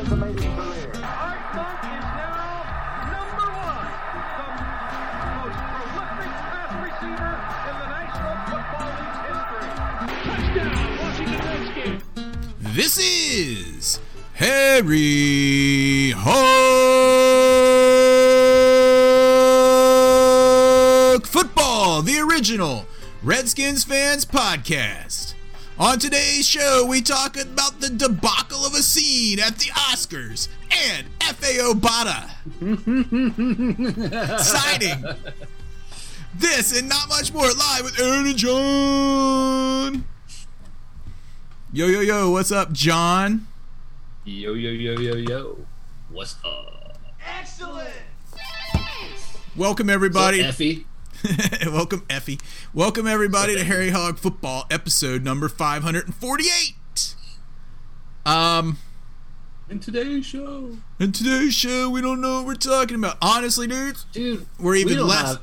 consummated career. Art Monk is now number one, the most prolific pass receiver in the National Football League's history. Touchdown, Washington Redskins. This is Harry Hog Football, the original Redskins fans podcast. On today's show, we talk about the debacle of a scene at the Oscars and Efe Obada signing. This and not much more live with Aaron and John. Yo, yo, yo, what's up, John? Yo, yo, yo, yo, yo. What's up? Excellent. Welcome, everybody. Effie. Welcome, Effie. Welcome, everybody, to Harry Hog Football, episode number 548. Um, In today's show. in today's show, we don't know what we're talking about. Honestly, dudes, Dude, we're even we less. have-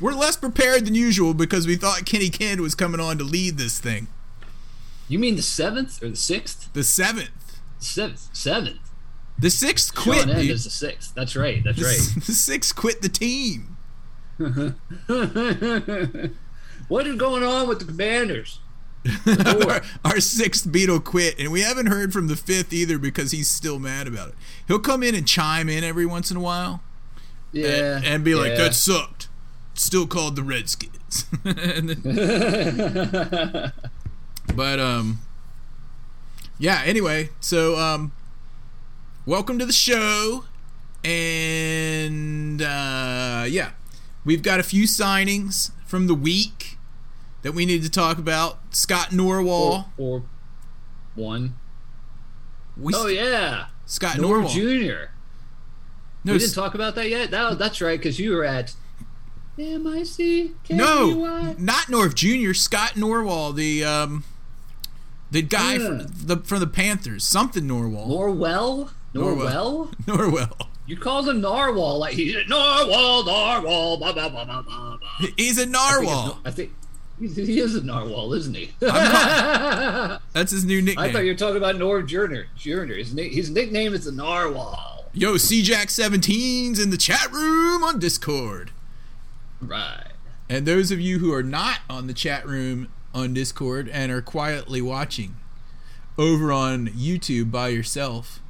We're less prepared than usual because we thought Kenny Kid was coming on to lead this thing. you mean the seventh or the sixth? The seventh. Seventh. Seventh. The sixth quit. Sean dude. is the sixth. That's right. That's right. the sixth quit the team. what is going on with the commanders? our, our sixth Beetle quit, and we haven't heard from the fifth either because he's still mad about it. He'll come in and chime in every once in a while Yeah. and, and be like, yeah. "That sucked." Still called the Redskins. Then- but um, yeah. Anyway, so um, welcome to the show, and uh, yeah, we've got a few signings from the week that we need to talk about. Scott Norwall. or, or one. We, Oh yeah. Scott Norwall. Jr. No, we didn't talk about that yet. That, that's right, because you were at MIC. no, not Norv Jr. Scott Norwall, the um, the guy Yeah. from the from the Panthers, something Norwall. Norwell. Norwell. Norwell. Norwell. You called him Narwhal like he's a Narwhal, Narwhal, blah blah blah blah blah. He's a think narwhal. it's- I think he he is a narwhal, isn't he? That's his new nickname. I thought you were talking about Norv Jr. Jr. His, na- his nickname is the narwhal. Yo, CJack17's in the chat room on Discord. Right. And those of you who are not on the chat room on Discord and are quietly watching over on YouTube by yourself,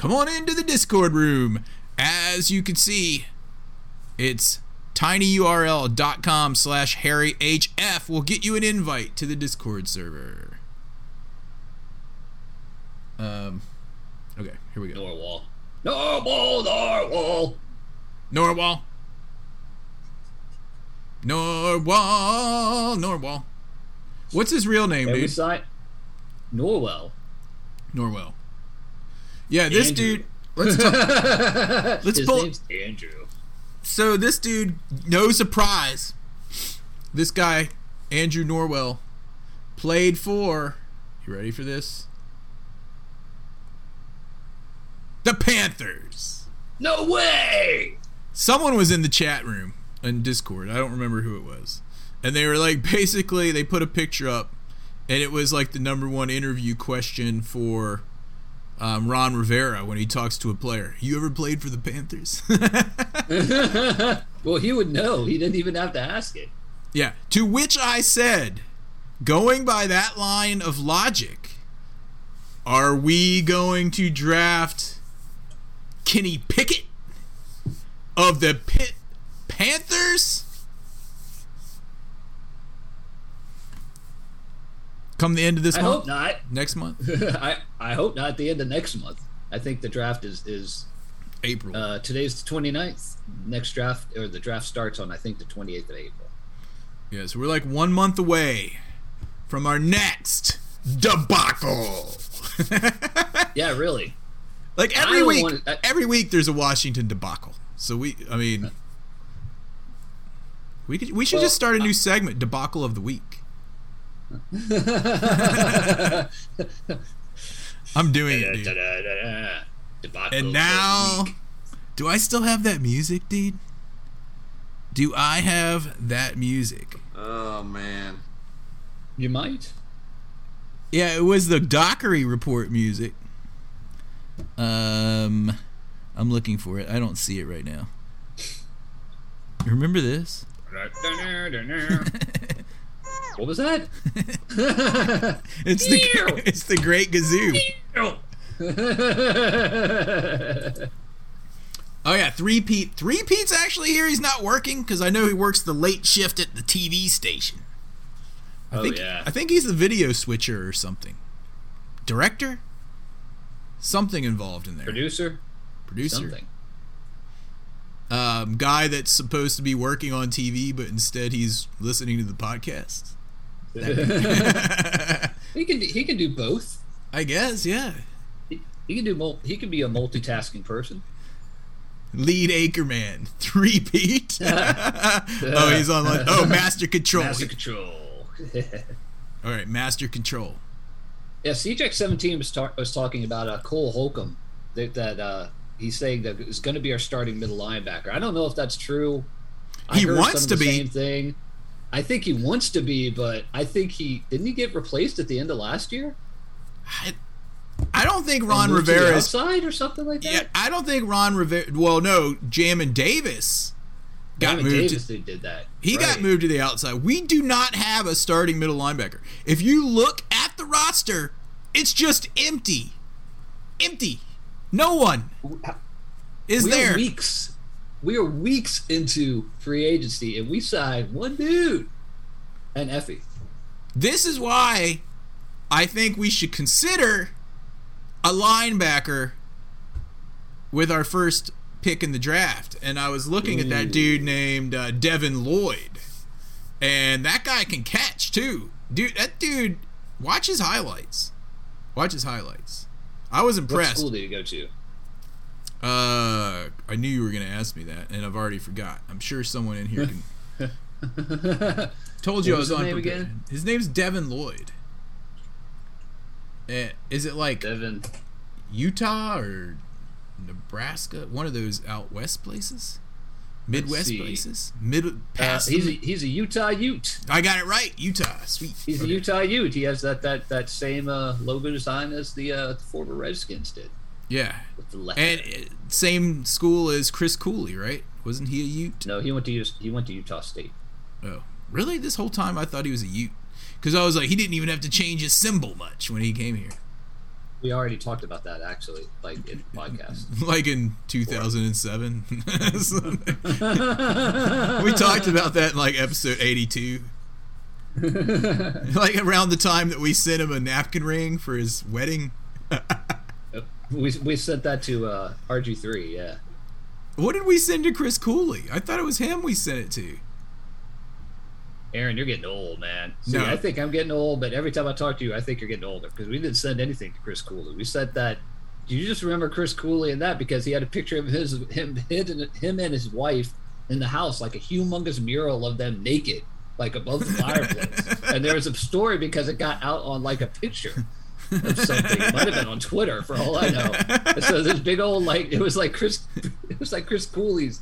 come on into the Discord room. As you can see, it's tinyurl.com slash harryhf will get you an invite to the Discord server. Um, okay, here we go. Narwhal. Narwhal, narwhal. Norwal. Norwal. Norwal. What's his real name, dude? Norwell. Norwell. Yeah, this Andrew. dude. Let's talk. Let's His pull- name's Andrew. so this dude, no surprise, this guy, Andrew Norwell, played for. You ready for this? The Panthers. No way. someone was in the chat room in Discord. I don't remember who it was. And they were like basically they put a picture up and it was like the number one interview question for um, Ron Rivera when he talks to a player. You ever played for the Panthers? Well, he would know. He didn't even have to ask it. yeah. To which I said, going by that line of logic, are we going to draft Kenny Pickett of the Pitt Panthers? Come the end of this I month? hope not. Next month? I, I hope not the end of next month. I think the draft is is April. uh, today's the 29th. Next draft or the draft starts on I think the 28th of April. yeah, so we're like one month away from our next debacle. Yeah, really. Like every week, wanna- I- every week there's a Washington debacle. So we, I mean, we could, we should Well, just start a new segment, debacle of the week. I'm doing it, dude. Debacle And of now, the week. do I still have that music, dude? Do I have that music? Oh man. you might. Yeah, it was the Dockery report music. Um, I'm looking for it. I don't see it right now. You remember this? what was that? It's the it's the Great Gazoo. Oh yeah, three Pete. Three Pete's actually here. He's not working because I know he works the late shift at the TV station. I Oh, think yeah. I think he's the video switcher or something. Director. Something involved in there. Producer? Producer. Something. Um, guy that's supposed to be working on TV, but instead he's listening to the podcast. He can he can do both. I guess, yeah. He, he can do mul- he can be a multitasking person. Lead Anchorman, three Pete. oh, he's on. Like, oh, Master Control. Master control. All right, Master Control. Yeah, CJX seventeen was, talk was talking about uh, Cole Holcomb that, that uh, he's saying that is going to be our starting middle linebacker. I don't know if that's true. I He wants to the be. Same thing. I think he wants to be, but I think he didn't he get replaced at the end of last year. I, I don't think Ron moved to the Rivera is. outside or something like that. Yeah, I don't think Ron Rivera. Well, no, Jamin Davis got moved. Davis to, did that. he got moved to the outside. We do not have a starting middle linebacker. If you look at the roster, it's just empty, empty. No one is we there. weeks. We are weeks into free agency, and we signed one dude and Effie. This is why I think we should consider a linebacker with our first pick in the draft. And I was looking at that dude named uh, Devin Lloyd. And that guy can catch too. Dude, that dude, watch his highlights. Watch his highlights. I was impressed. What school did he go to? Uh, I knew you were going to ask me that, and I've already forgot. I'm sure someone in here can. Told you What I was was his name again? His name's Devin Lloyd. Eh, is it like Devin. Utah or Nebraska? One of those out west places, Midwest places, mid Uh, he's a, he's a Utah Ute. I got it right, Utah. Sweet. He's a Utah Ute. He has that that that same uh, logo design as the, uh, the former Redskins did Yeah, with the left. and eh, same school as Chris Cooley, right? Wasn't he a Ute? no, he went to he went to Utah State. Oh, really? This whole time I thought he was a Ute. Because I was like, he didn't even have to change his symbol much when he came here. We already talked about that actually, like in the podcast. Like in 2007. we talked about that in like episode 82. like around the time that we sent him a napkin ring for his wedding. We we sent that to uh, RG three. Yeah. What did we send to Chris Cooley? I thought it was him we sent it to. Aaron, you're getting old, man. See, No. I think I'm getting old, but every time I talk to you, I think you're getting older because we didn't send anything to Chris Cooley. We sent that. Do you just remember Chris Cooley and that because he had a picture of his him him, him and his wife in the house, like a humongous mural of them naked, like above the fireplace. and there was a story because it got out on like a picture of something. It might have been on Twitter for all I know. So this big old like it was like Chris, it was like Chris Cooley's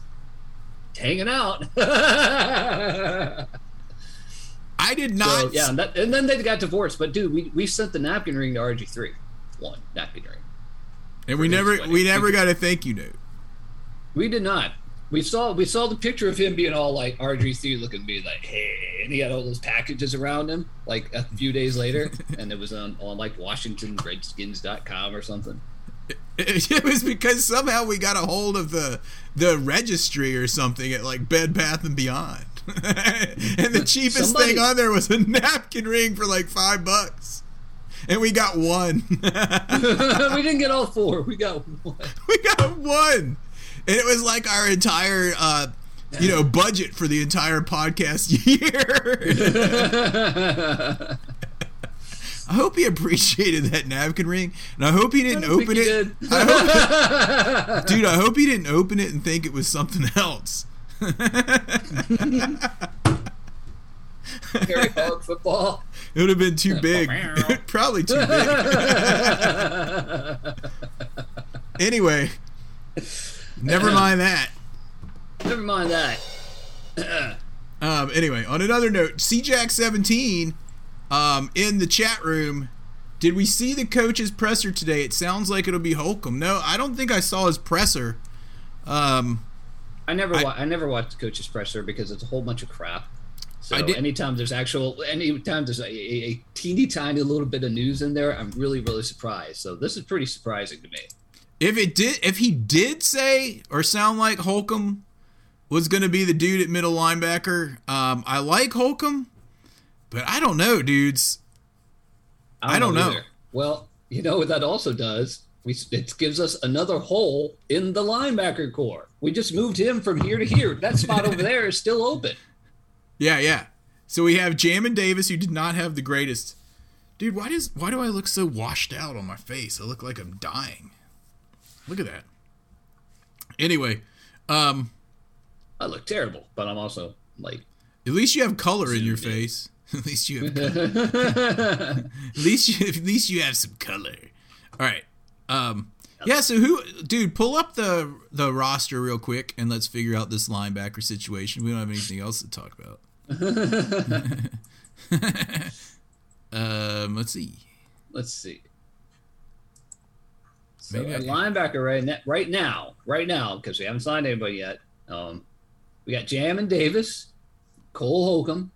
hanging out. I did not. So, yeah, and, that, and then they got divorced. But dude, we, we sent the napkin ring to RG three, one napkin ring. and we never we never got a thank you note. We did not. We saw we saw the picture of him being all like RG three looking, be like, hey, and he had all those packages around him. Like a few days later, and it was on on like WashingtonRedskins.com or something. It was because somehow we got a hold of the the registry or something at like Bed Bath and Beyond, and the cheapest Somebody- thing on there was a napkin ring for like five bucks, and we got one. we didn't get all four. We got one. we got one, and it was like our entire. uh you know, budget for the entire podcast year. I hope he appreciated that napkin ring, and I hope he didn't I don't think open he it. did. I hope, dude, I hope he didn't open it and think it was something else. Harry Hog football. It would have been too big, probably too big. anyway, never mind that. Never mind that. Um, anyway, on another note, CJack17 um, in the chat room Did we see the coach's presser today? It sounds like it'll be Holcomb. No, I don't think I saw his presser. Um, I never, I- wa- I never watched the coach's presser because it's a whole bunch of crap. So anytime there's actual, anytime there's a, a teeny tiny little bit of news in there, I'm really, really surprised. So this is pretty surprising to me. If it did, if he did say or sound like Holcomb was going to be the dude at middle linebacker, um, I like Holcomb, but I don't know, dudes. I don't know. either. Well, you know what that also does? We, it gives us another hole in the linebacker core. We just moved him from here to here. That spot over there is still open. Yeah, yeah. So we have Jamin Davis, who did not have the greatest. Dude, why does why do I look so washed out on my face? I look like I'm dying. Look at that. Anyway, um, I look terrible, but I'm also like, at least you have color in your in. face. at least you have. Color. at least you, at least you have some color. All right. Um, yeah. So who, dude, pull up the the roster real quick and let's figure out this linebacker situation. We don't have anything else to talk about. um, let's see. let's see. So Maybe a linebacker right now, right now, right now, because we haven't signed anybody yet. Um, we got Jamin Davis, Cole Holcomb.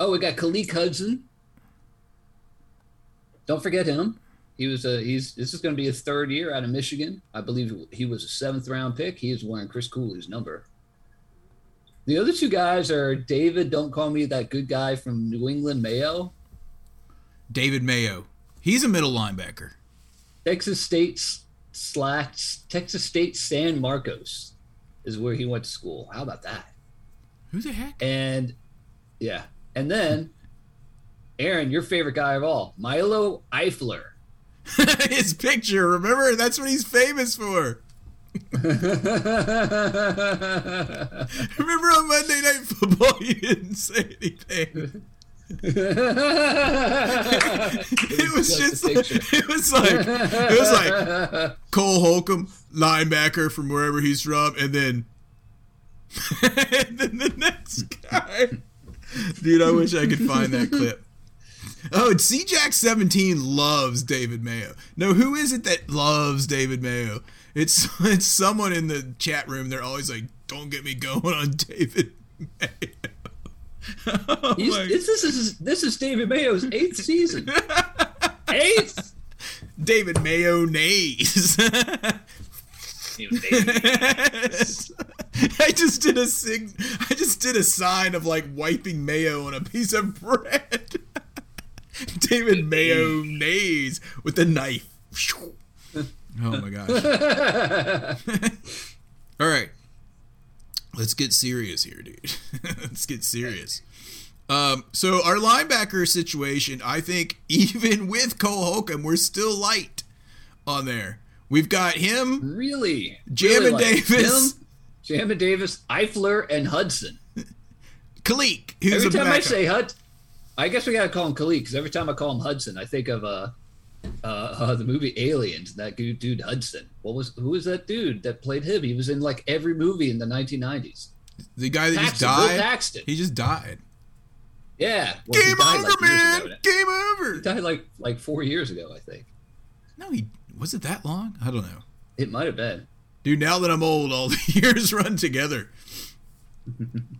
Oh, we got Khaleke Hudson. Don't forget him. He was a he's this is going to be his third year out of Michigan. I believe he was a seventh round pick. He is wearing Chris Cooley's number. The other two guys are David. Don't call me that good guy from New England Mayo. David Mayo. He's a middle linebacker. Texas State's slash Texas State San Marcos is where he went to school. How about that? Who the heck? And yeah, and then Aaron, your favorite guy of all, Milo Eifler. His picture. Remember, that's what he's famous for. Remember on Monday Night Football, you didn't say anything. It was just, like, it was like it was like Cole Holcomb, linebacker from wherever he's from, and then and then the next guy. Dude, I wish I could find that clip. Oh, and CJack17 loves David Mayo. No, who is it that loves David Mayo? It's it's someone in the chat room. They're always like, "Don't get me going on David Mayo." Oh He's, this is this is David Mayo's eighth season. eighth. David Mayo nays. I just did a sig- I just did a sign of like wiping mayo on a piece of bread. David Mayo nays with a knife. Oh my gosh. All right. Let's get serious here, dude. Let's get serious. Um, so our linebacker situation, I think even with Cole Holcomb, we're still light on there. We've got him, Really? Jam really Davis. him, Jamin Davis, Eifler, and Hudson. Khaleke, who's Every time I say Hud, I guess we gotta call him Khaleke because every time I call him Hudson, I think of uh, uh, uh the movie Aliens. That dude, dude Hudson. What was who was that dude that played him? He was in like every movie in the 1990s. the guy that just Paxton, Bill died, Paxton. he just died. Yeah, well, Game died, over, like, man. Game over. He died like like four years ago, I think. No, he was it that long? I don't know. It might have been. Dude, now that I'm old, all the years run together.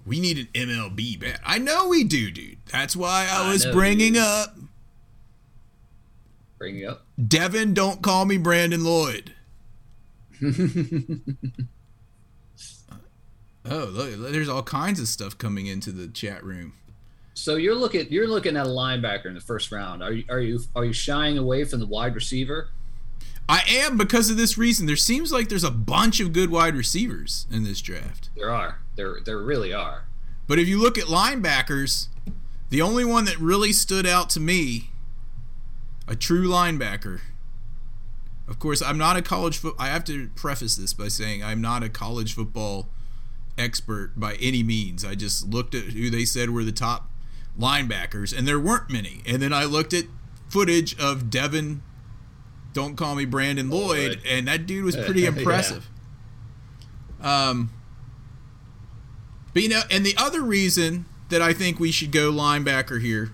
we need an MLB bat. I know we do, dude. That's why I I was know, bringing dude. up Bring it up. Devin. Don't call me Brandon Lloyd. Oh, look, there's all kinds of stuff coming into the chat room. So you're looking you're looking at a linebacker in the first round. Are you are you are you shying away from the wide receiver? I am because of this reason. There seems like there's a bunch of good wide receivers in this draft. There are. There there really are. But if you look at linebackers, the only one that really stood out to me, a true linebacker. Of course, I'm not a college foot. I have to preface this by saying I'm not a college football expert by any means. I just looked at who they said were the top linebackers, and there weren't many. And then I looked at footage of Devin. Don't call me Brandon Lloyd, Lloyd. and that dude was pretty Yeah. impressive. Um, but you know, and the other reason that I think we should go linebacker here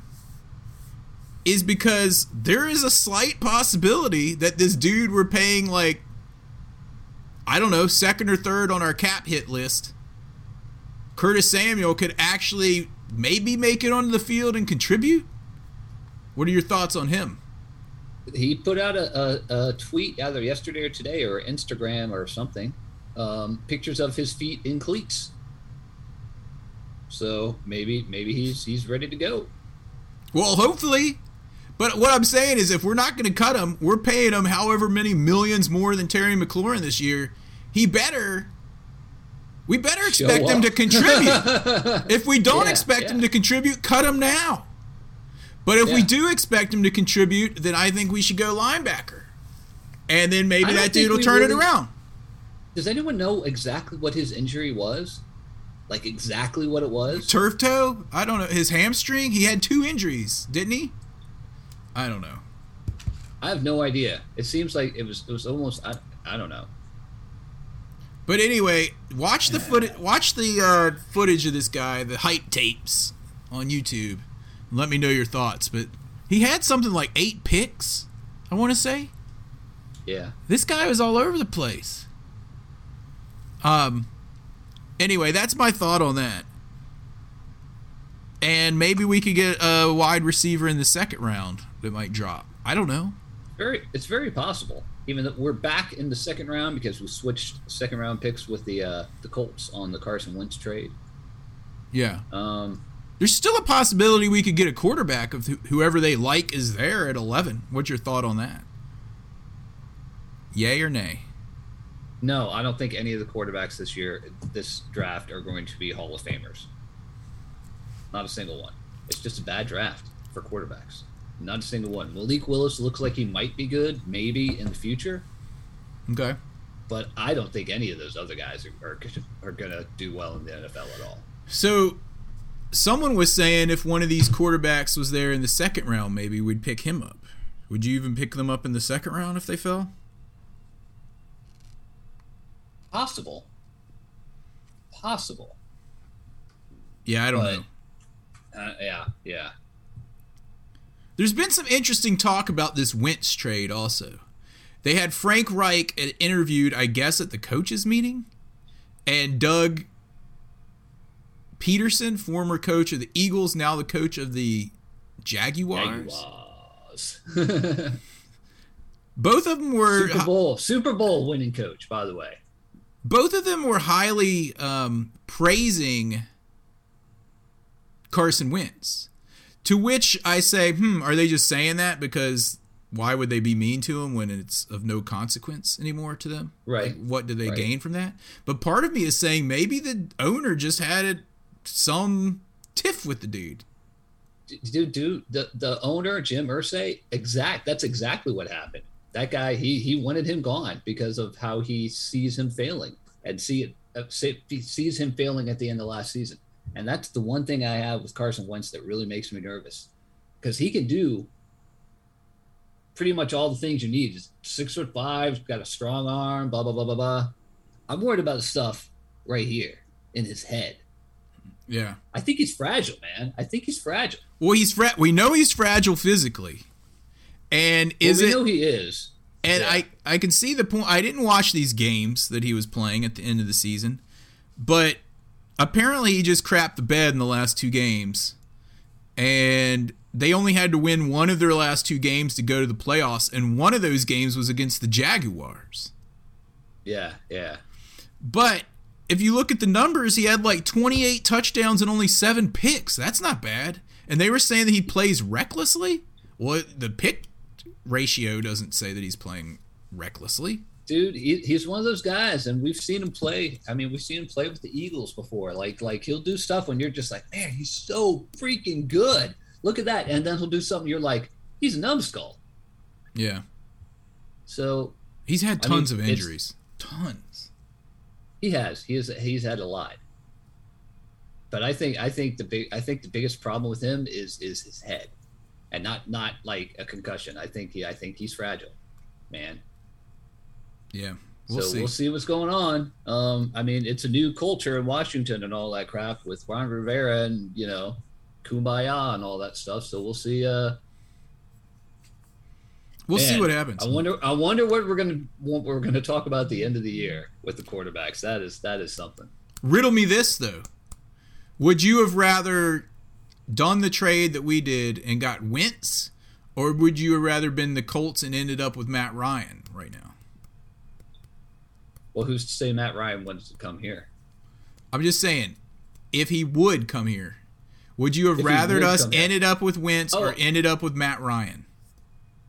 is because there is a slight possibility that this dude we're paying like I don't know, second or third on our cap hit list. Curtis Samuel could actually maybe make it onto the field and contribute. What are your thoughts on him? He put out a, a, a tweet either yesterday or today or Instagram or something, um, pictures of his feet in cleats. So maybe maybe he's he's ready to go. Well, hopefully. But what I'm saying is, if we're not going to cut him, we're paying him however many millions more than Terry McLaurin this year. He better. We better expect him to contribute. if we don't Yeah, expect yeah. him to contribute, cut him now. But if we do expect him to contribute, then I think we should go linebacker. And then maybe that dude will turn it around. Does anyone know exactly what his injury was? Like exactly what it was? Turf toe? I don't know. His hamstring? He had two injuries, didn't he? I don't know. I have no idea. It seems like it was it was almost I, I don't know. But anyway, watch the footage. Watch the uh, footage of this guy, the hype tapes on YouTube. And let me know your thoughts. But he had something like eight picks. I want to say Yeah. this guy was all over the place. Um. Anyway, that's my thought on that. And maybe we could get a wide receiver in the second round that might drop. I don't know. Very it's very possible. Even though we're back in the second round because we switched second round picks with the uh, the Colts on the Carson Wentz trade. Yeah. Um, There's still a possibility we could get a quarterback of wh- whoever they like is there at 11. What's your thought on that? Yay or nay? no, I don't think any of the quarterbacks this year, this draft, are going to be Hall of Famers. Not a single one. It's just a bad draft for quarterbacks. Not a single one. Malik Willis looks like he might be good, maybe in the future, Okay. but I don't think any of those other guys are are, are going to do well in the NFL at all. So, someone was saying if one of these quarterbacks was there in the second round, maybe we'd pick him up. Would you even pick them up in the second round if they fell? Possible. Possible. Yeah, I don't But- know. Uh, yeah, yeah. There's been some interesting talk about this Wentz trade also. They had Frank Reich interviewed, I guess, at the coaches meeting, and Doug Pederson, former coach of the Eagles, now the coach of the Jaguars. Jaguars. Both of them were Super Bowl, Super Bowl winning coach, by the way. both of them were highly um, praising Carson Wentz. To which I say, hmm, are they just saying that because why would they be mean to him when it's of no consequence anymore to them? Right. Like, what do they Right. gain from that? But part of me is saying maybe the owner just had it, some tiff with the dude. Dude, dude, the, the owner, Jim Irsay, exact that's exactly what happened. That guy, he he wanted him gone because of how he sees him failing and see it uh, see, sees him failing at the end of last season. And that's the one thing I have with Carson Wentz that really makes me nervous. Because he can do pretty much all the things you need. He's six foot five, got a strong arm, blah blah blah blah blah. I'm worried about the stuff right here in his head. Yeah. I think he's fragile, man. I think he's fragile. Well, he's fra- we know he's fragile physically. And is well, we it know he is. And Yeah. I, I can see the point. I didn't watch these games that he was playing at the end of the season, but apparently he just crapped the bed in the last two games, and they only had to win one of their last two games to go to the playoffs, and one of those games was against the Jaguars. Yeah, yeah. But if you look at the numbers, he had like 28 touchdowns and only seven picks. That's not bad. And they were saying that he plays recklessly. Well, the pick ratio doesn't say that he's playing recklessly. Dude, he, he's one of those guys, and we've seen him play. I mean, we've seen him play with the Eagles before. Like, like he'll do stuff when you're just like, man, he's so freaking good. Look at that, and then he'll do something. You're like, he's a numbskull. Yeah. So He's had I mean, tons of injuries. Tons. he has, he has, he's had a lot. But I think, I think the big, I think the biggest problem with him is is his head, and not not like a concussion. I think he, I think he's fragile, man. Yeah. We'll so see. we'll see what's going on. Um, I mean, it's a new culture in Washington and all that crap with Ron Rivera and you know, Kumbaya and all that stuff. So we'll see. Uh, We'll see what happens. I wonder. I wonder what we're gonna what we're gonna talk about at the end of the year with the quarterbacks. That is that is something. Riddle me this though. Would you have rather done the trade that we did and got Wentz, or would you have rather been the Colts and ended up with Matt Ryan right now? Well, who's to say Matt Ryan wants to come here? I'm just saying, if he would come here, would you have If rathered us ended up with Wentz Oh. or ended up with Matt Ryan?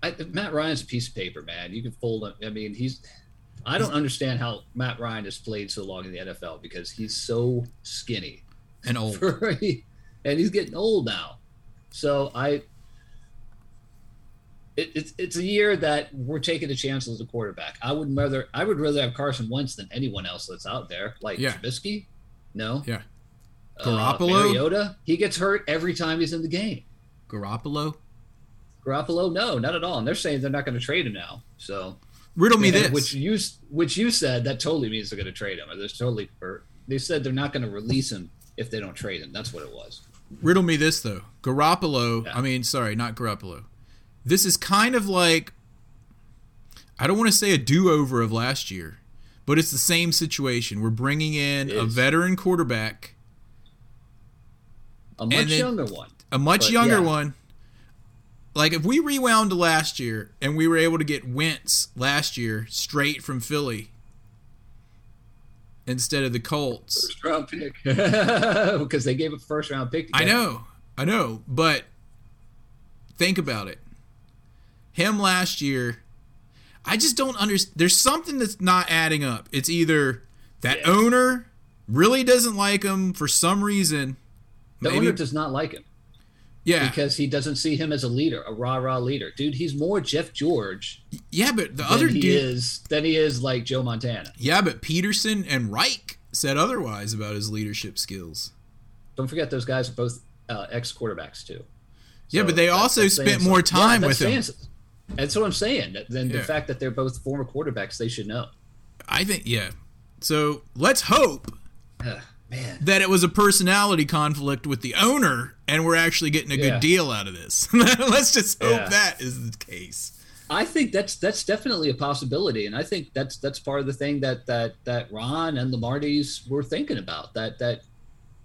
I, Matt Ryan's a piece of paper, man. You can fold him. I mean, he's. I don't understand how Matt Ryan has played so long in the NFL because he's so skinny, And old. and he's getting old now. So I. It, it's it's a year that we're taking a chance as a quarterback. I would rather I would rather have Carson Wentz than anyone else that's out there. Like Yeah. Trubisky, no. Yeah. Uh, Garoppolo? Mariota, he gets hurt every time he's in the game. Garoppolo. Garoppolo, no, not at all. And they're saying they're not going to trade him now. So Riddle me this. Which you which you said that totally means they're going to trade him. Or they're totally or they said they're not going to release him if they don't trade him. That's what it was. Riddle me this though. Garoppolo, Yeah. I mean, sorry, not Garoppolo. This is kind of like I don't want to say a do-over of last year, but it's the same situation. We're bringing in a veteran quarterback, A much younger one. a much But, younger yeah. one. Like if we rewound to last year and we were able to get Wentz last year straight from Philly instead of the Colts. First round pick because they gave a first round pick. to I know, I know, but think about it. Him last year, I just don't understand. There's something that's not adding up. It's either that Yeah. owner really doesn't like him for some reason. The Maybe, owner does not like him yeah, because he doesn't see him as a leader, a rah rah leader. Dude, he's more Jeff George yeah, but the than other he dude, is than he is like Joe Montana. yeah, but Pederson and Reich said otherwise about his leadership skills. Don't forget those guys are both uh, ex quarterbacks too. Yeah, but they that- also spent more time Yeah, with him. That's what I'm saying. Then Yeah. the fact that they're both former quarterbacks, they should know. I think, yeah. So let's hope man, that it was a personality conflict with the owner and we're actually getting a Yeah. good deal out of this. Let's just hope Yeah. that is the case. I think that's that's definitely a possibility, and I think that's that's part of the thing that that that Ron and the Martys were thinking about. That that,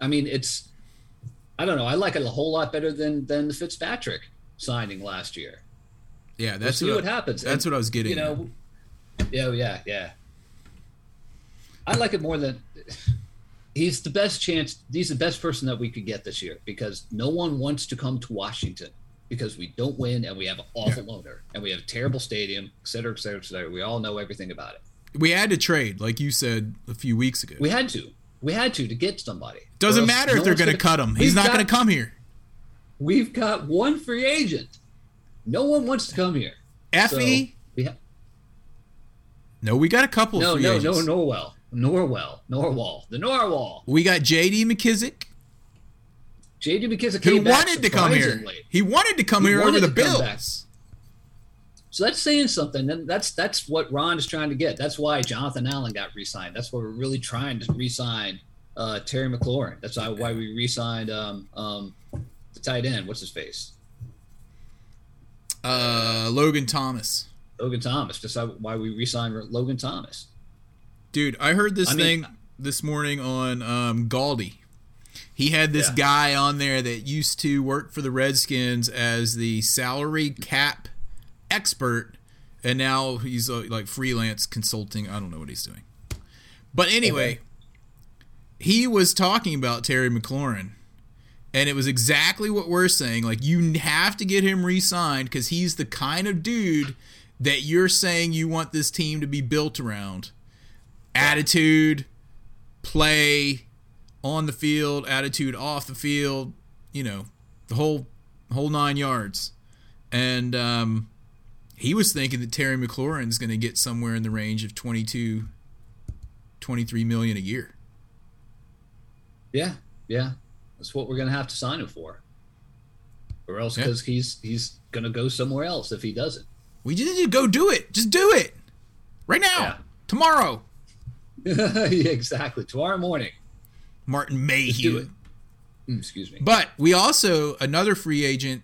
I mean, it's, I don't know. I like it a whole lot better than than the Fitzpatrick signing last year. Yeah, We'll that's see what, what happens. That's And, what I was getting. You know, yeah, yeah, yeah. I like it more than he's the best chance. He's the best person that we could get this year because no one wants to come to Washington because we don't win and we have an awful owner and we have a terrible stadium, et cetera, et cetera, et cetera. We all know everything about it. we had to trade, like you said a few weeks ago. We had to. We had to to get somebody. Doesn't matter no if they're going to cut him. He's not going to come here. We've got one free agent. No one wants to come here. So Effie? we ha- no, we got a couple no, no, agents. no, Norwell, Norwell, Norwall, the Norwall. We got J.D. McKissick, J.D. McKissick who came back He wanted to come here. He wanted to come He here over the. Bills. So that's saying something. And that's that's what Ron is trying to get. That's why Jonathan Allen got re-signed. That's why we're really trying to re-sign uh, Terry McLaurin. That's why, why we re-signed um, um, the tight end. What's his face? Uh, Logan Thomas. Logan Thomas. How- why we re-signed Logan Thomas. Dude, I heard this I mean- thing this morning on um, Galdi. He had this Yeah. guy on there that used to work for the Redskins as the salary cap expert, and now he's uh, like freelance consulting. I don't know what he's doing. But anyway, Okay. he was talking about Terry McLaurin, and it was exactly what we're saying. Like, you have to get him re signed because he's the kind of dude that you're saying you want this team to be built around attitude, play on the field, attitude off the field, you know, the whole whole nine yards. And um, he was thinking that Terry McLaurin's going to get somewhere in the range of 22 23 million a year. Yeah, yeah. That's what we're gonna have to sign him for, or else Yeah. because he's he's gonna go somewhere else if he doesn't. We just need to go do it. Just do it. Right now. Yeah. Tomorrow. yeah, exactly. Tomorrow morning. Martin do Mayhew. it. Mm, excuse me. But we also another free agent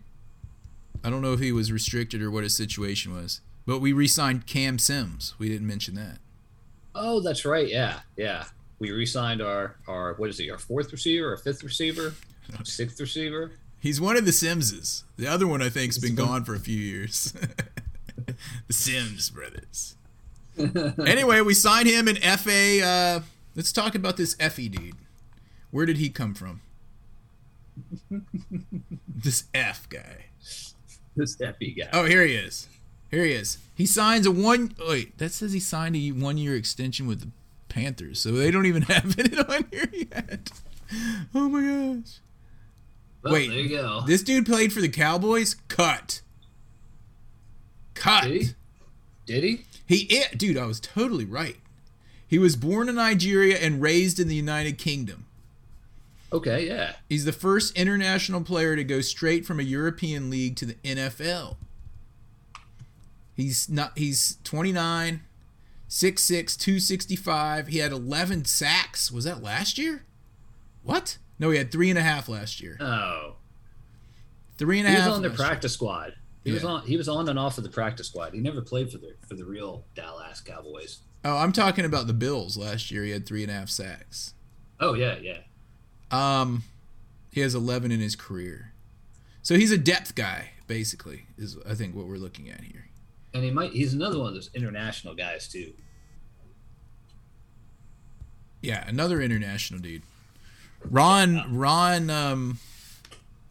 I don't know if he was restricted or what his situation was. But we re-signed Cam Sims. We didn't mention that. Oh, that's right. Yeah, yeah. We re-signed our our what is he? Our fourth receiver, our fifth receiver, sixth receiver. He's one of the Simses. The other one I think's been gone for a few years. the Sims brothers. anyway, we signed him in FA. Uh, let's talk about this Effie dude. Where did he come from? this F guy. This Effie guy. Oh, here he is. Here he is. He signs a one. Wait, that says he signed a one-year extension with the Panthers, so they don't even have it on here yet. Oh my gosh. Well, wait, there you go. This dude played for the Cowboys. Cut. Cut. Did he? Did he? He, it, dude, I was totally right. He was born in Nigeria and raised in the United Kingdom. Okay, yeah. He's the first international player to go straight from a European league to the NFL. He's not he's 29, 6'6, 265. He had 11 sacks. Was that last year? What? No, he had three and a half last year. Oh, Three and a he half. was on the last year. practice squad. He was on. He was on and off of the practice squad. He never played for the for the real Dallas Cowboys. Oh, I'm talking about the Bills. Last year, he had three and a half sacks. Oh yeah, yeah. Um, he has 11 in his career. So he's a depth guy, basically, is I think what we're looking at here. And he might. He's another one of those international guys too. Yeah, another international dude. Ron Ron um,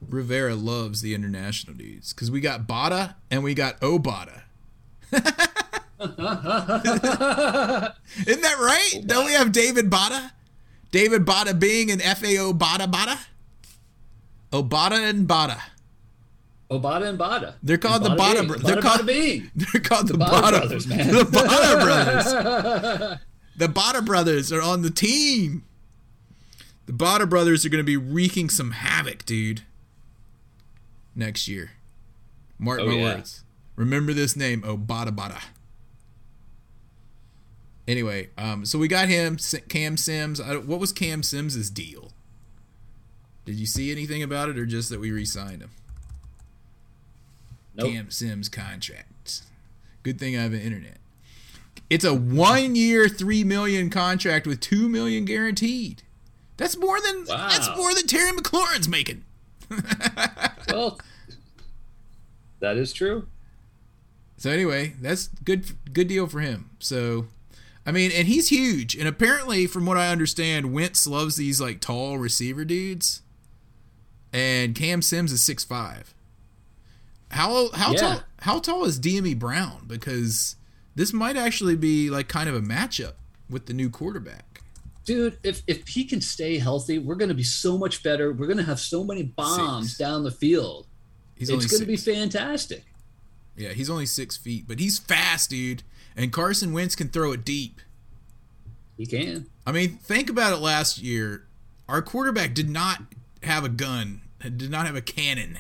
Rivera loves the international dudes because we got Bada and we got Obada. Isn't that right? Don't we have David Bada? David Bada being an Efe Obada Bada? Obada and Bada. Obada and Bada. They're called the Bada Bada. Bada they're called- Bada. They're called the, Bada Bada brothers, man. The Bada brothers. The Bada brothers are on the team. The Bada brothers are going to be wreaking some havoc, dude. Next year. Mark Oh, my yeah. words. Remember this name, Obada Bada Bada. Anyway, um, so we got him, Cam Sims. I, what was Cam Sims' deal? Did you see anything about it, or just that we re-signed him? Nope. Cam Sims contract. Good thing I have an internet. It's a one year, three million contract with two million guaranteed. That's more than Wow. that's more than Terry McLaurin's making. Well, that is true. So anyway, that's good good deal for him. So I mean, and he's huge. And apparently, from what I understand, Wentz loves these like tall receiver dudes. And Cam Sims is six five. How how Yeah. tall how tall is Dyami Brown? Because this might actually be like kind of a matchup with the new quarterback. Dude, if if he can stay healthy, we're going to be so much better. We're going to have so many bombs Six. down the field. He's it's going to be fantastic. yeah, he's only six feet, but he's fast, dude. And Carson Wentz can throw it deep. He can. I mean, think about it last year. Our quarterback did not have a gun, did not have a cannon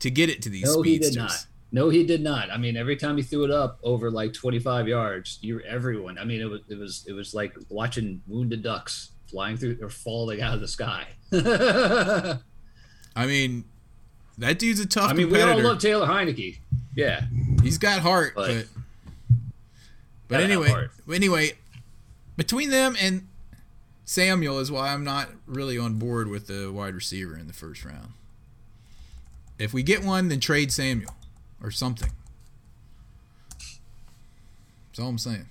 to get it to these No, he did not. No, he did not. I mean, every time he threw it up over like 25 yards, you're everyone. I mean, it was it was it was like watching wounded ducks flying through or falling out of the sky. I mean, that dude's a tough I mean, we all love Taylor Heinicke. Yeah, He's got heart, But- but but anyway, heart. anyway, between them and Samuel is why I'm not really on board with the wide receiver in the first round. If we get one, then trade Samuel or something. That's all I'm saying.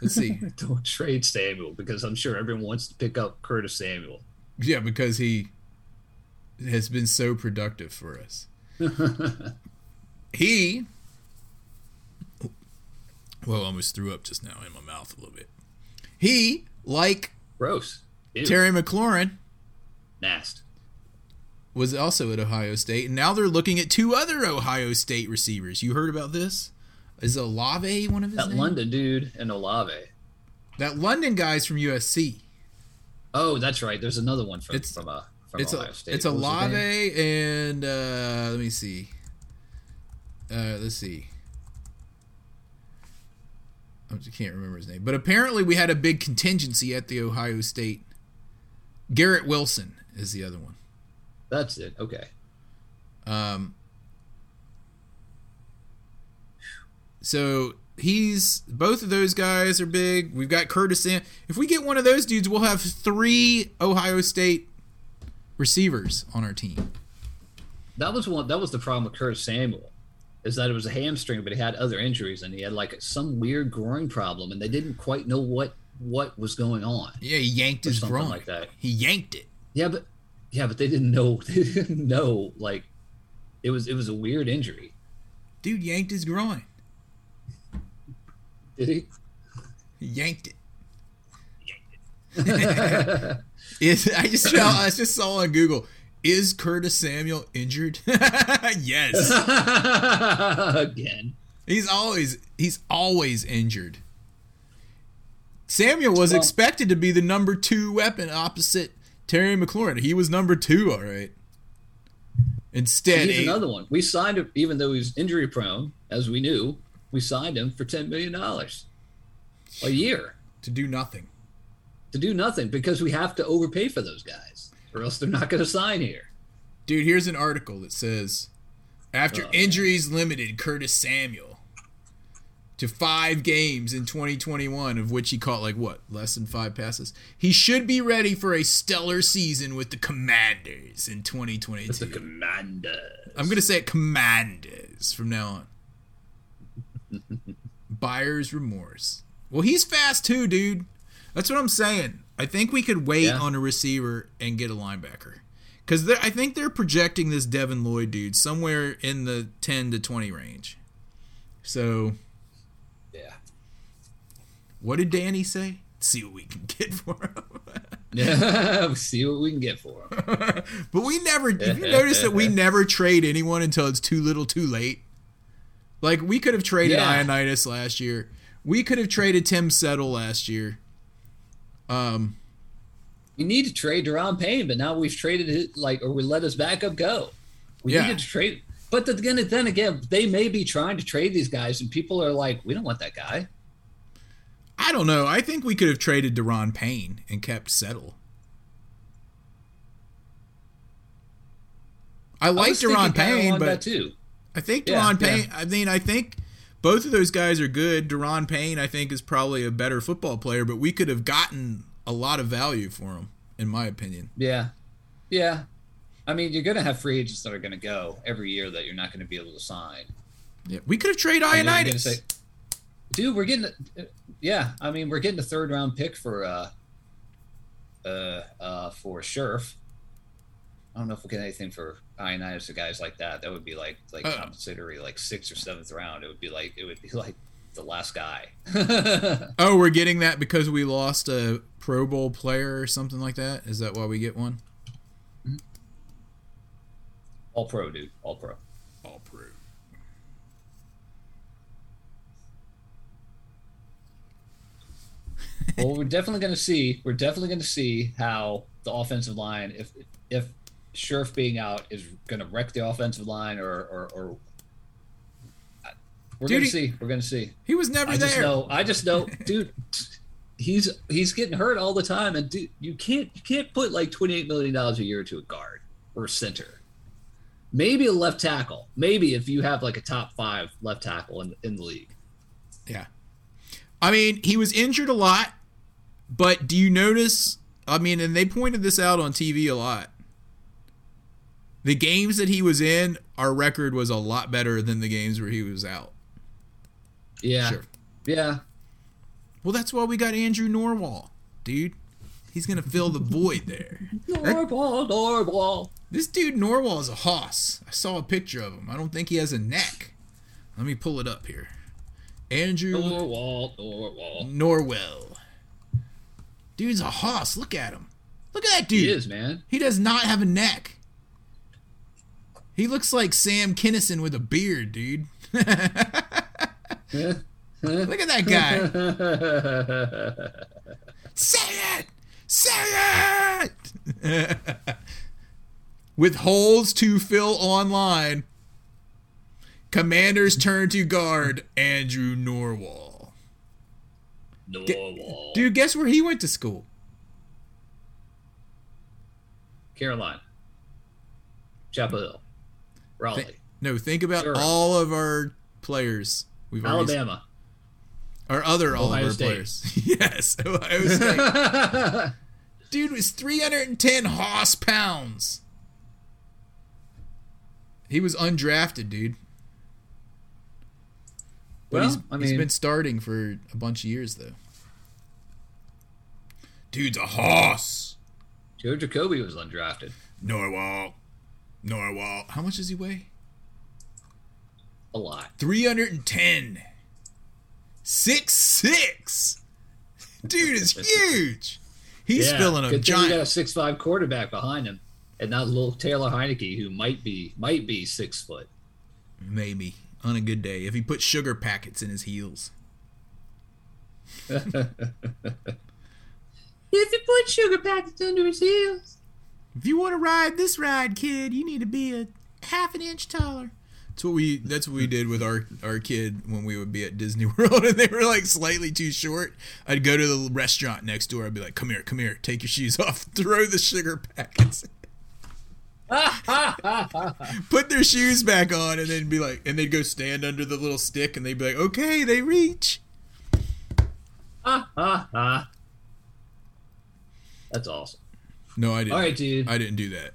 Let's see. don't trade Samuel because I'm sure everyone wants to pick up Curtis Samuel. yeah, because he has been so productive for us. he well, I almost threw up just now in my mouth a little bit. He, like Gross. Ew. Terry McLaurin, Nast. Was also at Ohio State, and now they're looking at two other Ohio State receivers. You heard about this? Is Olave one of his That? London dude and Olave. That London guy's from USC. Oh, that's right. There's another one from It's- from uh, from It's Ohio a, State. it's What Olave and uh, let me see. Uh, let's see. I just can't remember his name, but apparently we had a big contingency at the Ohio State. Garrett Wilson is the other one. That's it. Okay. Um, So he's both of those guys are big. We've got Curtis Sam. If we get one of those dudes, we'll have three Ohio State receivers on our team. That was one. That was the problem with Curtis Samuel, is that it was a hamstring, but he had other injuries, and he had like some weird groin problem, and they didn't quite know what what was going on. Yeah, he yanked his groin. like that. He yanked it. Yeah, but yeah, but they didn't know. They didn't know like it was it was a weird injury. Dude yanked his groin. Did he? He yanked it. Is I just saw, I just saw on Google. Is Curtis Samuel injured? yes. Again. He's always he's always injured. Samuel was Well- expected to be the number two weapon opposite Terry McLaurin. He was number two, all right. Instead, He's another one. We signed him, even though he's injury prone, as we knew. We signed him for ten million dollars a year to do nothing. to do nothing because we have to overpay for those guys, or else they're not going to sign here. Dude, here's an article that says after Oh, injuries limited Curtis Samuel to five games in 2021, of which he caught like what less than five passes. He should be ready for a stellar season with the Commanders in 2022. It's the commander. I'm gonna say it Commanders from now on. Buyer's remorse. Well, he's fast too, dude. That's what I'm saying. I think we could wait Yeah. on a receiver and get a linebacker. Because I think they're projecting this Devin Lloyd dude somewhere in the 10 to 20 range. So. What did Danny say? See what we can get for him. Yeah. see what we can get for him. but we never, if you notice that we never trade anyone until it's too little too late? Like, we could have traded Yeah. Ioannidis last year. We could have traded Tim Settle last year. Um, We need to trade Daron Payne, but now we've traded it like, or we let his backup go. We Yeah. needed to trade. But then again, then again, they may be trying to trade these guys, and people are like, we don't want that guy. I don't know. I think we could have traded Daron Payne and kept Settle. I like Daron Payne, but too. I think Yeah, Daron yeah. Payne. I mean, I think both of those guys are good. Daron Payne, I think, is probably a better football player, but we could have gotten a lot of value for him, in my opinion. Yeah, yeah. I mean, you're going to have free agents that are going to go every year that you're not going to be able to sign. Yeah, we could have traded And then you're gonna Ioannidis. Dude, we're getting, yeah. I mean, we're getting a third round pick for, uh, uh, uh, for Scherff. I don't know if we'll get anything for Ioannidis or guys like that. That would be like like Uh. compensatory, like sixth or seventh round. It would be like it would be like the last guy. oh, we're getting that because we lost a Pro Bowl player or something like that. Is that why we get one? All pro, dude. All pro. Well, we're definitely going to see. We're definitely going to see how the offensive line, if if Scherff being out, is going to wreck the offensive line, or or, or we're going to see. We're going to see. He was never I just there. know. I just know, dude. He's he's getting hurt all the time, and dude, you can't you can't put like twenty eight million dollars a year to a guard or center. Maybe a left tackle. Maybe if you have like a top five left tackle in in the league. Yeah. I mean, he was injured a lot, but do you notice? I mean, and they pointed this out on TV a lot. The games that he was in, our record was a lot better than the games where he was out. Yeah, Sure. yeah. Well, that's why we got Andrew Norwall, dude. He's gonna fill the void there. Norwall, Norwall. This dude Norwall is a hoss. I saw a picture of him. I don't think he has a neck. Let me pull it up here. Andrew Norwall, Norwall. Norwell. Dude's a hoss. Look at him. Look at that dude. He is, man. He does not have a neck. He looks like Sam Kinison with a beard, dude. Look at that guy. Say it! Say it! with holes to fill online, commanders turn to guard Andrew Norwall. Norwall. Dude, guess where he went to school? Caroline. Chapel Hill. Raleigh. Th- no, think about Sure. all of our players We've Alabama. Our other Ohio Oliver State. players. yes, Ohio State. Dude was 310 horse pounds. He was undrafted, dude. But Well, he's, I he's mean- been starting for a bunch of years, though. Dude's a horse. Joe Jacoby was undrafted. Norwalk. Norwalk. How much does he weigh? A lot. 310. Six six. Dude is huge. He's Yeah, filling a good thing we got a giant. six five quarterback behind him, and not little Taylor Heinicke, who might be might be six foot. Maybe on a good day if he put sugar packets in his heels. If you put sugar packets under his heels. If you want to ride this ride, kid, you need to be a half an inch taller. That's what we. That's what we did with our our kid when we would be at Disney World, and they were like slightly too short. I'd go to the restaurant next door. I'd be like, "Come here, come here, take your shoes off, throw the sugar packets." Put their shoes back on, and then be like, and they'd go stand under the little stick, and they'd be like, "Okay, they reach." Ha ha ha. That's awesome. No, I didn't. All right, dude. I didn't do that,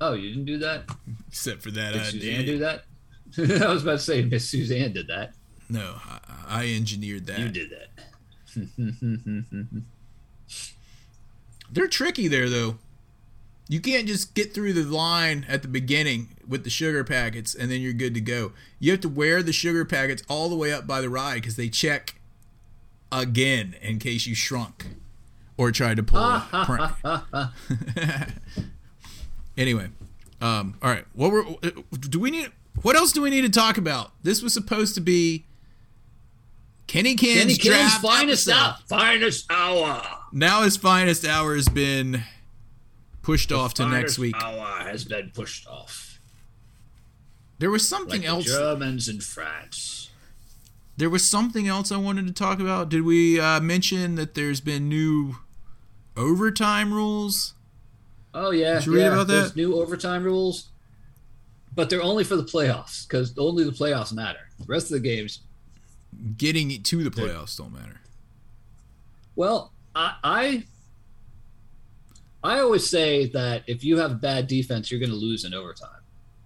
Oh, you didn't do that? except for that. Did I Suzanne did. do that? I was about to say Miss Suzanne did that. No, I, I engineered that. You did that. They're tricky there though. You can't just get through the line at the beginning with the sugar packets and then you're good to go. You have to wear the sugar packets all the way up by the ride because they check again in case you shrunk or tried to pull a prank. anyway, um, all right. What were do we need? What else do we need to talk about? This was supposed to be Kenny Can's Kenny Ken's finest hour. Finest hour. Now his finest hour has been pushed off to next week. Hour has been pushed off. There was something Like the else. Germans in France. There was something else I wanted to talk about. Did we uh, mention that there's been new overtime rules? Oh yeah, Did you read yeah. about There's new overtime rules, but they're only for the playoffs because only the playoffs matter. The rest of the games, Getting to the playoffs don't matter. well, I, I, I always say that if you have bad defense, you're going to lose in overtime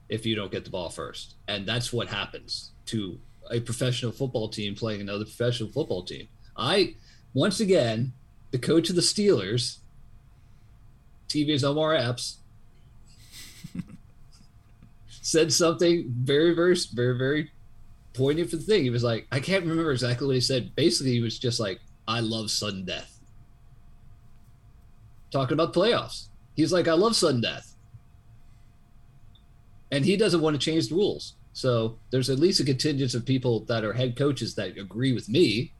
if you don't get the ball first, and that's what happens to a professional football team playing another professional football team. I, once again, the coach of the Steelers, TV's Omar Epps, said something very, very, very, very poignant for the thing. He was like, I can't remember exactly what he said. Basically, he was just like, I love sudden death. Talking about playoffs. He's like, I love sudden death. And he doesn't want to change the rules. So there's at least a contingent of people that are head coaches that agree with me.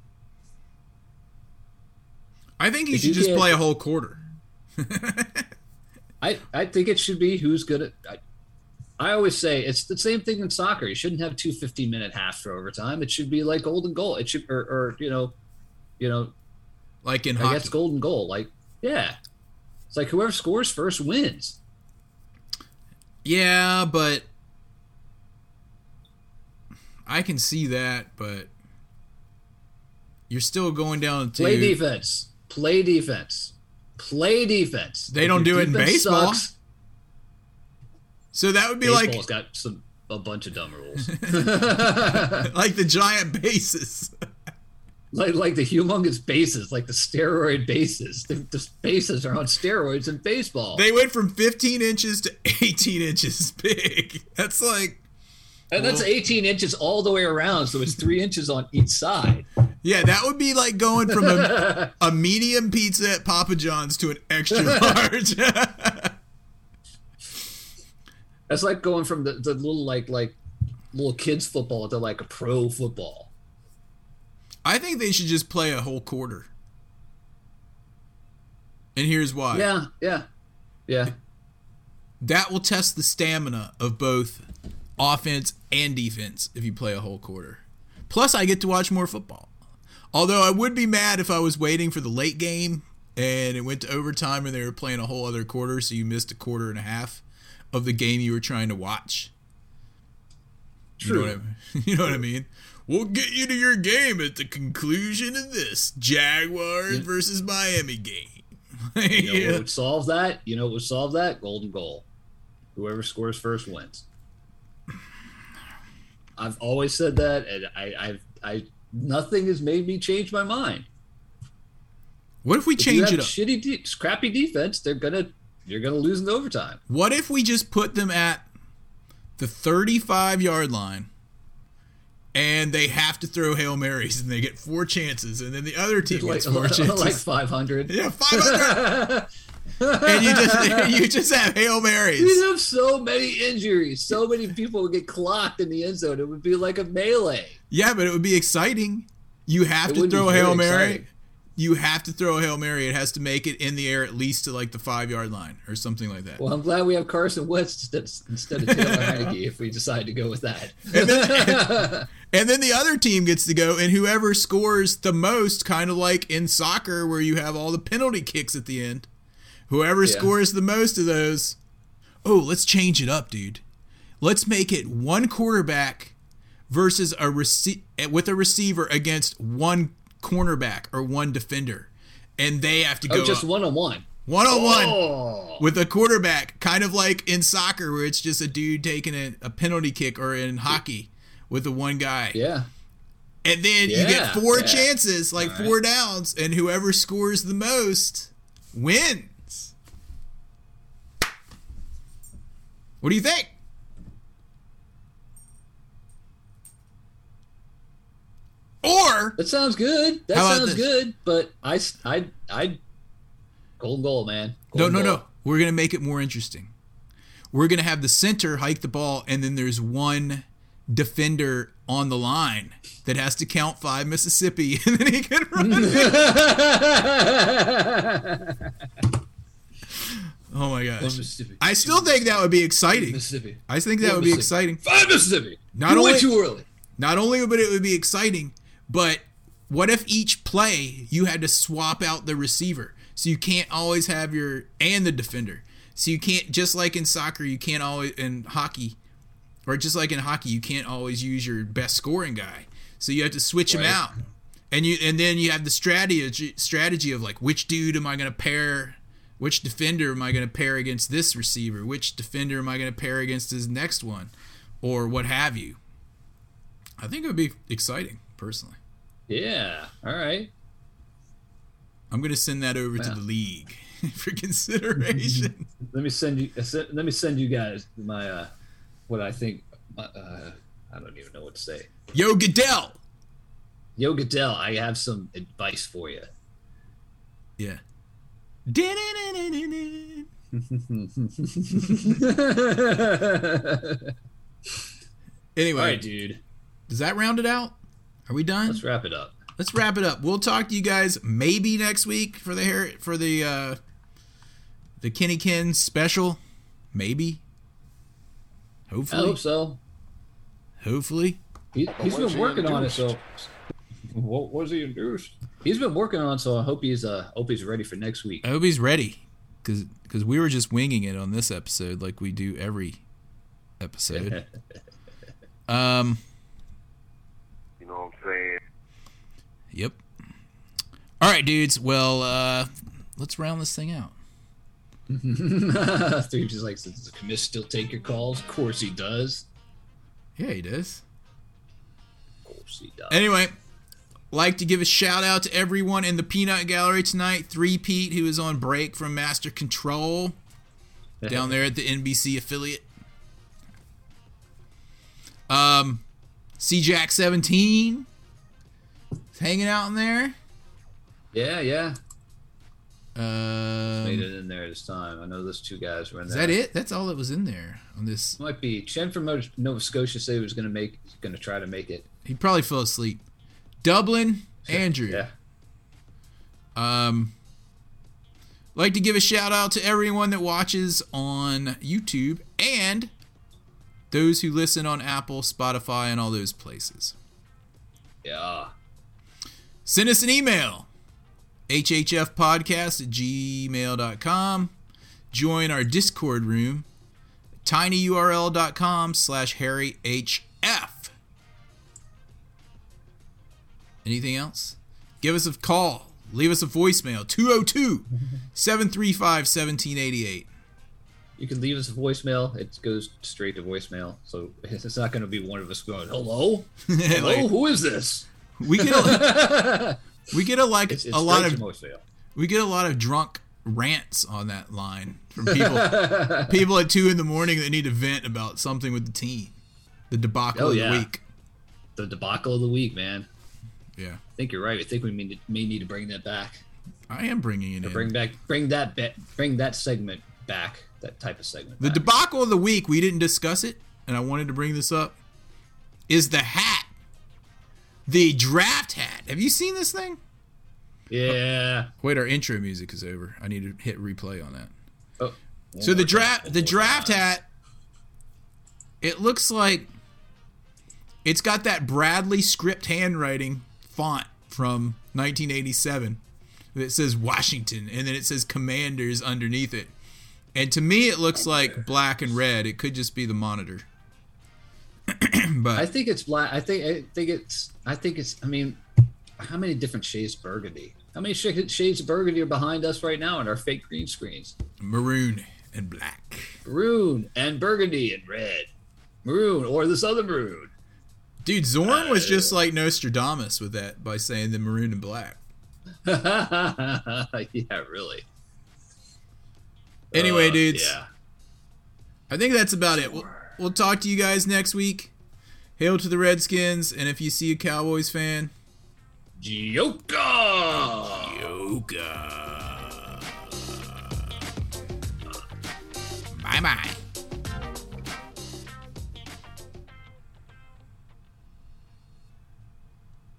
I think he If should you just get- play a whole quarter. I, I think it should be who's good at. I, I always say it's the same thing in soccer. You shouldn't have two 15 minute halves for overtime. It should be like golden goal. It should, or, or you know, you know, like in I hockey. guess golden goal. Like, yeah, it's like whoever scores first wins. Yeah, but I can see that, but you're still going down to Play defense. Play defense. Play defense. They If don't do it in baseball. sucks, So that would be baseball's like got some a bunch of dumb rules. like the giant bases. Like like the humongous bases, like the steroid bases. The, the bases are on steroids in baseball. They went from 15 inches to 18 inches big. That's like and that's Well- 18 18 inches all the way around, so it's three inches on each side. yeah, that would be like going from a, a medium pizza at Papa John's to an extra large. That's like going from the, the little like like little kids football to like a pro football. I think they should just play a whole quarter. And here's why. Yeah, yeah, yeah. That will test the stamina of both offense and defense if you play a whole quarter. Plus, I get to watch more football. Although I would be mad if I was waiting for the late game and it went to overtime and they were playing a whole other quarter, so you missed a quarter and a half of the game you were trying to watch. You know True. what I, you know what I mean? We'll get you to your game at the conclusion of this Jaguars Yeah. versus Miami game. You know Yeah. what would solve that? You know what would solve that? Golden goal. Whoever scores first wins. I've always said that, and I, I've, I, nothing has made me change my mind. What if we If you change have it up? Shitty, de- crappy defense. They're gonna, you're gonna lose in overtime. What if we just put them at the 35 yard line and they have to throw Hail Marys and they get four chances and then the other team Like, gets four chances? like 500. yeah, 500. and you just you just have Hail marys. We'd have so many injuries. So many people would get clocked in the end zone. It would be like a melee. Yeah, but it would be exciting. You have It to throw a Hail Mary. exciting. You have to throw a Hail Mary. It has to make it in the air at least to like the five yard line or something like that. Well, I'm glad we have Carson Wentz instead, of Taylor Heinicke if we decide to go with that. And then, and then the other team gets to go, and whoever scores the most, kind of like in soccer where you have all the penalty kicks at the end, whoever Yeah. scores the most of those. Oh, let's change it up, dude. Let's make it one quarterback versus a rece- with a receiver against one cornerback or one defender, and they have to oh, go oh, just one on one. one on one Oh, with a quarterback, kind of like in soccer where it's just a dude taking a, a penalty kick, or in hockey with the one guy. yeah. And then you get four yeah. chances, like four downs, and whoever scores the most wins. What do you think? Or That sounds good. That sounds good. But I, I, I, golden goal, man. no, Golden no, goal. no. We're gonna make it more interesting. We're gonna have the center hike the ball, and then there's one defender on the line that has to count five Mississippi, and then he can run. oh my gosh! Mississippi. I still think that would be exciting. Mississippi. I think that would be exciting. Five Mississippi. Not you only- too early. Not only would it would be exciting, but what if each play you had to swap out the receiver? So you can't always have your and the defender. So you can't just like in soccer, you can't always in hockey, or just like in hockey, you can't always use your best scoring guy. So you have to switch him out, and you and then you have the strategy strategy of like which dude am I going to pair, which defender am I going to pair against this receiver, which defender am I going to pair against his next one, or what have you. I think it would be exciting, personally. Yeah. All right. I'm going to send that over to the league for consideration. Let me send you. uh, Let me send you guys my uh, what I think. Uh, uh, I don't even know what to say. Yo, Goodell. Yo, Goodell, I have some advice for you. Yeah. Anyway, All right, dude. does that round it out? Are we done? Let's wrap it up. Let's wrap it up. We'll talk to you guys maybe next week for the hair for the uh the Kenny Ken special. Maybe. Hopefully. I Hopefully. hope so. Hopefully. He, he's was been he working on it, induced? so what was he induced? He's been working on, it, so I hope he's uh hope he's ready for next week. I hope he's ready, because because we were just winging it on this episode, like we do every episode. um. You know what I'm saying? Yep. All right, dudes. Well, uh, let's round this thing out. Three just like, does the commission still take your calls? Of course he does. Yeah, he does. Of course he does. Anyway, like to give a shout out to everyone in the Peanut Gallery tonight. Three Pete, who is on break from Master Control down there at the NBC affiliate. Um, C Jack seventeen hanging out in there. Yeah, yeah. Um, Made it in there this time. I know those two guys were in is there. that it? That's all that was in there on this. Might be Chen from Nova- Nova Scotia said he was gonna make gonna try to make it. He probably fell asleep. Dublin, Andrew. Yeah. Um, like to give a shout out to everyone that watches on YouTube and those who listen on Apple, Spotify, and all those places. Yeah. Send us an email hhfpodcast at gmail.com. Join our Discord room tinyurl.com slash harryhf. Anything else? Give us a call. Leave us a voicemail 202 735 1788. You can leave us a voicemail. It goes straight to voicemail, so it's not going to be one of us going, "Hello, hello, Like, who is this?" we get a, we get a like It's, it's a lot of voicemail. we get a lot of drunk rants on that line from people people at two in the morning that need to vent about something with the team, the debacle Oh, of yeah. the week. The debacle of the week, man. Yeah, I think you're right. I think we may, may need to bring that back. I am bringing it bring back, bring that bit, bring that segment back. That type of segment. The back. debacle of the week, we didn't discuss it, and I wanted to bring this up, is the hat. The draft hat. Have you seen this thing? yeah. Wait, our intro music is over. I need to hit replay on that. Oh, So the draft the draft hat it looks like it's got that Bradley script handwriting font from 1987 that says Washington and then it says Commanders underneath it. And to me it looks like black and red. It could just be the monitor. but I think it's black. I think. I think it's. I think it's. I mean, how many different shades of burgundy? How many sh- shades of burgundy are behind us right now on our fake green screens? maroon and black. Maroon and burgundy and red. Maroon or this other maroon. Dude, Zorn was just uh. like Nostradamus with that by saying the maroon and black. yeah, really. Anyway, Uh, dudes. Yeah. I think that's about it. We'll, we'll talk to you guys next week. Hail to the Redskins, and if you see a Cowboys fan, Joker. Yoga. Bye bye.